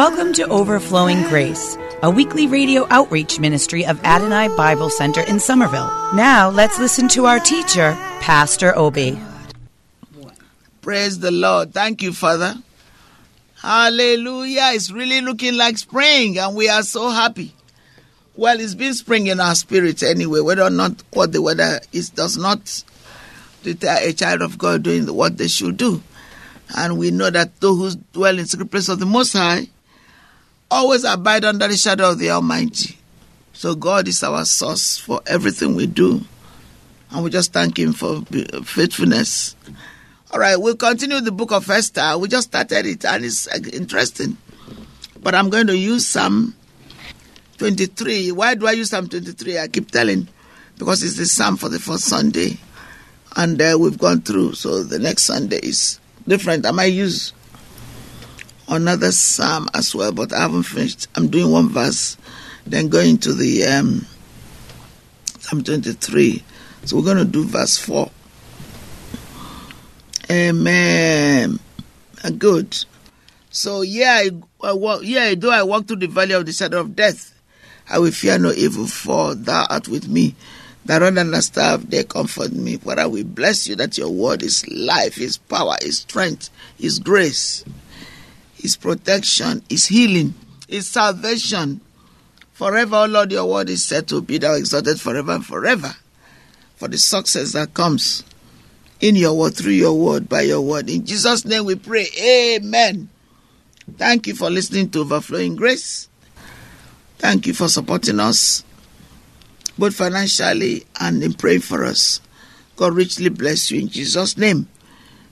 Welcome to Overflowing Grace, a weekly radio outreach ministry of Adonai Bible Center in Somerville. Now let's listen to our teacher, Pastor Obi. Praise the Lord. Thank you, Father. Hallelujah. It's really looking like spring, and we are so happy. Well, it's been spring in our spirits anyway, whether or not what the weather is does not deter a child of God doing what they should do. And we know that those who dwell in the secret place of the Most High always abide under the shadow of the Almighty. So God is our source for everything we do. And we just thank Him for faithfulness. All right, we'll continue the book of Esther. We just started it and it's interesting. But I'm going to use Psalm 23. Why do I use Psalm 23? I keep telling because it's the Psalm for the first Sunday. And uh, we've gone through, so the next Sunday is different. I might use another Psalm as well, but I haven't finished. I'm doing one verse, then going to the um, Psalm 23. So we're going to do verse 4. Amen. Good. So yeah, I, I walk, yeah, though I walk through the valley of the shadow of death, I will fear no evil, for thou art with me. Thy rod and thy staff, they comfort me. For I will bless you that your word is life, is power, is strength, is grace, is protection, is healing, is salvation. Forever, O Lord, your word is said to be thou exalted forever and forever. For the success that comes in your word, through your word, by your word. In Jesus' name we pray. Amen. Thank you for listening to Overflowing Grace. Thank you for supporting us, both financially and in praying for us. God richly bless you in Jesus' name.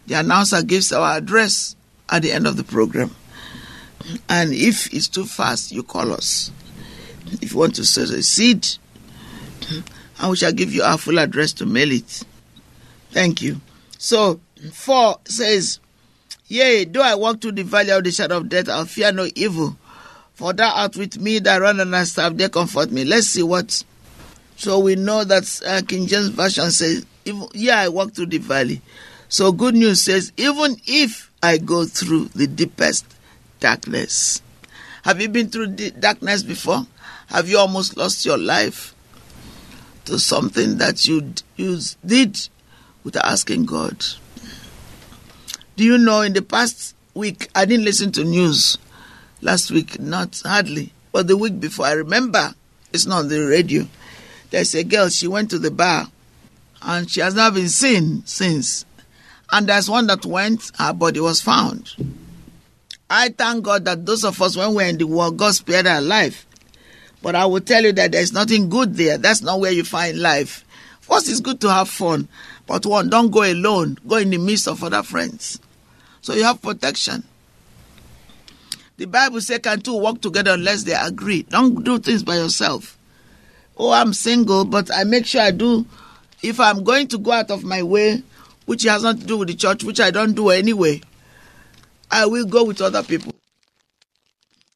The announcer gives our address at the end of the program. And if it's too fast, you call us. If you want to sow a seed, and we shall give you our full address to mail it. Thank you. So, 4 says, Yea, though I walk through the valley of the shadow of death, I'll fear no evil. For thou art with me, thy rod and thy staff, they comfort me. Let's see what. So we know that uh, King James Version says, Yeah, I walk through the valley. So good news says, Even if I go through the deepest darkness. Have you been through the darkness before? Have you almost lost your life to something that you, you did without asking God? Do you know in the past week, I didn't listen to news last week, not hardly, but the week before, I remember it's not on the radio. There's a girl, she went to the bar and she has not been seen since. And there's one that went, her body was found. I thank God that those of us, when we're in the war, God spared our life. But I will tell you that there's nothing good there. That's not where you find life. Of course, it's good to have fun, but one, don't go alone. Go in the midst of other friends. So you have protection. The Bible says, can two walk together unless they agree? Don't do things by yourself. Oh, I'm single, but I make sure I do. If I'm going to go out of my way, which has nothing to do with the church, which I don't do anyway, I will go with other people.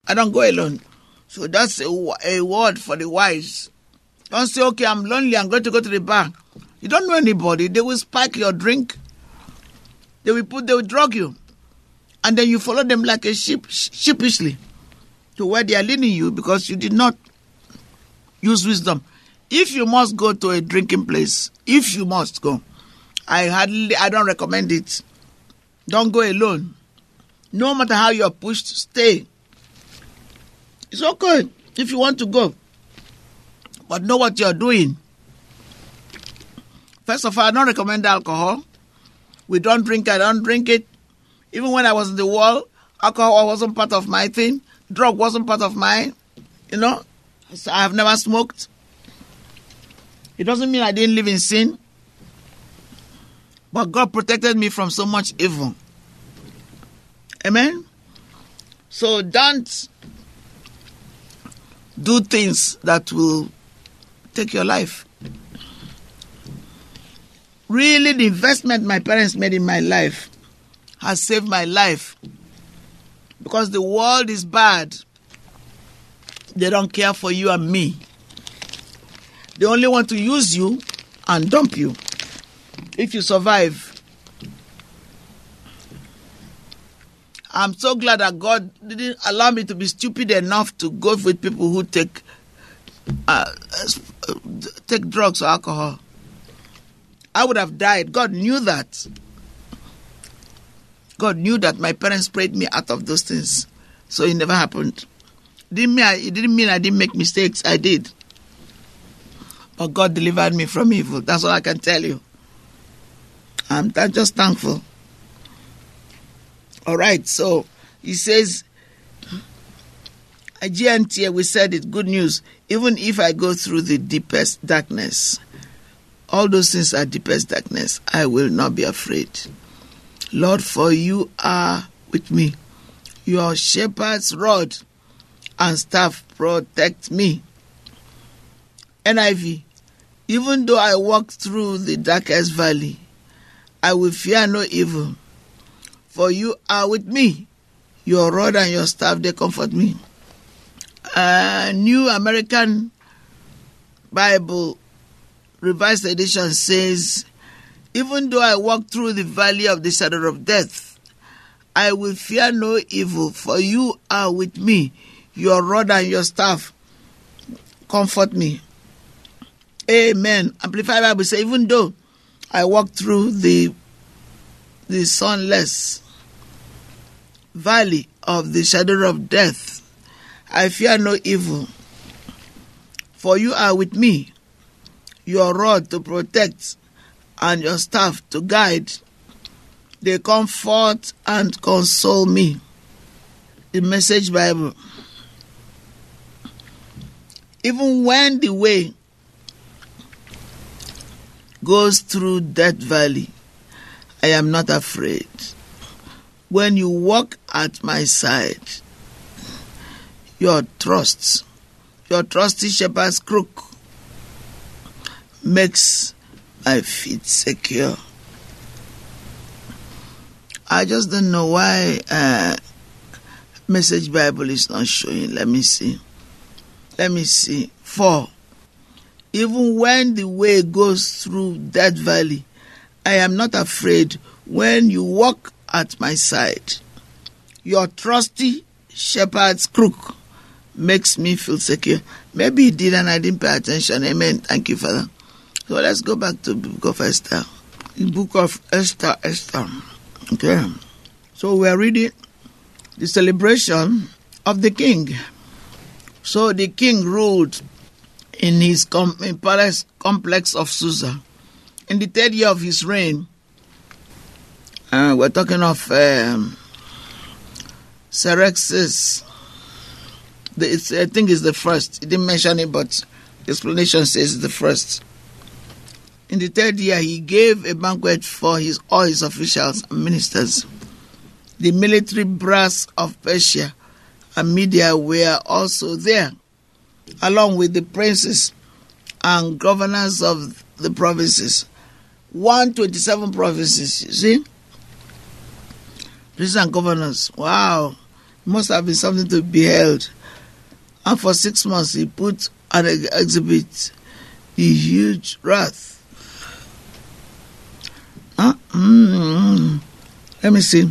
I don't go alone. So that's a, a word for the wise. Don't say, okay, I'm lonely, I'm going to go to the bar. You don't know anybody. They will spike your drink. They will put, they will drug you. And then you follow them like a sheep, sheepishly to where they are leading you because you did not use wisdom. If you must go to a drinking place, if you must go, I hardly, I don't recommend it. Don't go alone. No matter how you're pushed, stay. It's okay if you want to go, but know what you're doing. First of all, I don't recommend alcohol. We don't drink, I don't drink it. Even when I was in the world, alcohol wasn't part of my thing. drug wasn't part of mine. You know, so I have never smoked. It doesn't mean I didn't live in sin. But God protected me from so much evil. Amen. So don't do things that will take your life. Really, the investment my parents made in my life has saved my life because the world is bad. They don't care for you and me. They only want to use you and dump you if you survive. I'm so glad that God didn't allow me to be stupid enough to go with people who take uh, take drugs or alcohol. I would have died. God knew that. God knew that my parents prayed me out of those things, so it never happened. Didn't mean I, it didn't mean I didn't make mistakes. I did, but God delivered me from evil. That's all I can tell you. I'm, I'm just thankful. All right, so he says, GNT, we said it, good news. Even if I go through the deepest darkness, all those things are deepest darkness, I will not be afraid. Lord, for you are with me. Your shepherd's rod and staff protect me. NIV, even though I walk through the darkest valley, I will fear no evil, for you are with me. Your rod and your staff, they comfort me. A New American Bible Revised Edition says, Even though I walk through the valley of the shadow of death, I will fear no evil, for you are with me. Your rod and your staff comfort me. Amen. Amplified Bible says, Even though I walk through the the sunless valley of the shadow of death. I fear no evil, for you are with me. Your rod to protect and your staff to guide. They comfort and console me. The Message Bible. Even when the way goes through that valley, I am not afraid. When you walk at my side, your trust, your trusty shepherd's crook makes my feet secure. I just don't know why uh, Message Bible is not showing. Let me see. Let me see. Four. Even when the way goes through that valley, I am not afraid when you walk at my side. Your trusty shepherd's crook makes me feel secure. Maybe he did and I didn't pay attention. Amen. Thank you, Father. So let's go back to the book of Esther. The book of Esther, Esther. Okay. So we're reading the celebration of the king. So the king ruled in his com- in palace complex of Susa. In the third year of his reign, uh, we're talking of um. The, I think it's the first. He didn't mention it, but the explanation says the first. In the third year, he gave a banquet for his all his officials and ministers. The military brass of Persia and Media were also there, along with the princes and governors of the provinces. 127 provinces, you see? Princes and governors. Wow. It must have been something to beheld. And for six months, he put an exhibit the huge wrath. Uh, mm, let me see.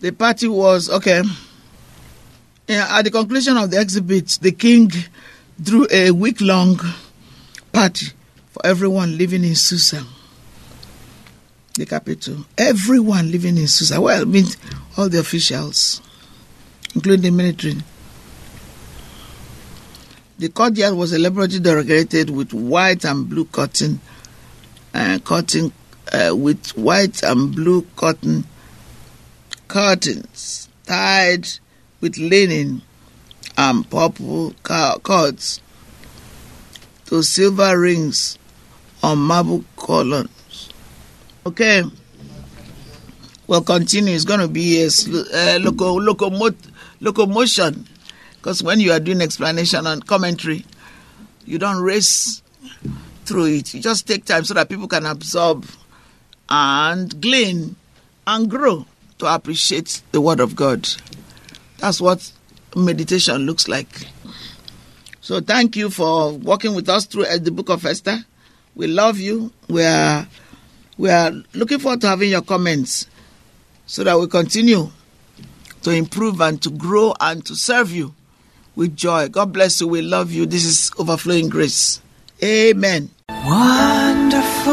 The party was okay. At the conclusion of the exhibit, the king drew a week long party for everyone living in Susa, the capital. Everyone living in Susa. Well, I mean, all the officials, including the military. The courtyard was elaborately decorated with white and blue cotton, uh, cotton uh, with white and blue cotton curtains tied with linen and purple cords to silver rings on marble columns. Okay, we'll continue. It's going to be a uh, loco- locomo- locomotion because when you are doing explanation and commentary, you don't race through it. You just take time so that people can absorb and glean and grow to appreciate the Word of God. That's what meditation looks like. So thank you for working with us through uh, the book of Esther. We love you. We are we are looking forward to having your comments so that we continue to improve and to grow and to serve you with joy. God bless you. We love you. This is overflowing grace. Amen. Wonderful,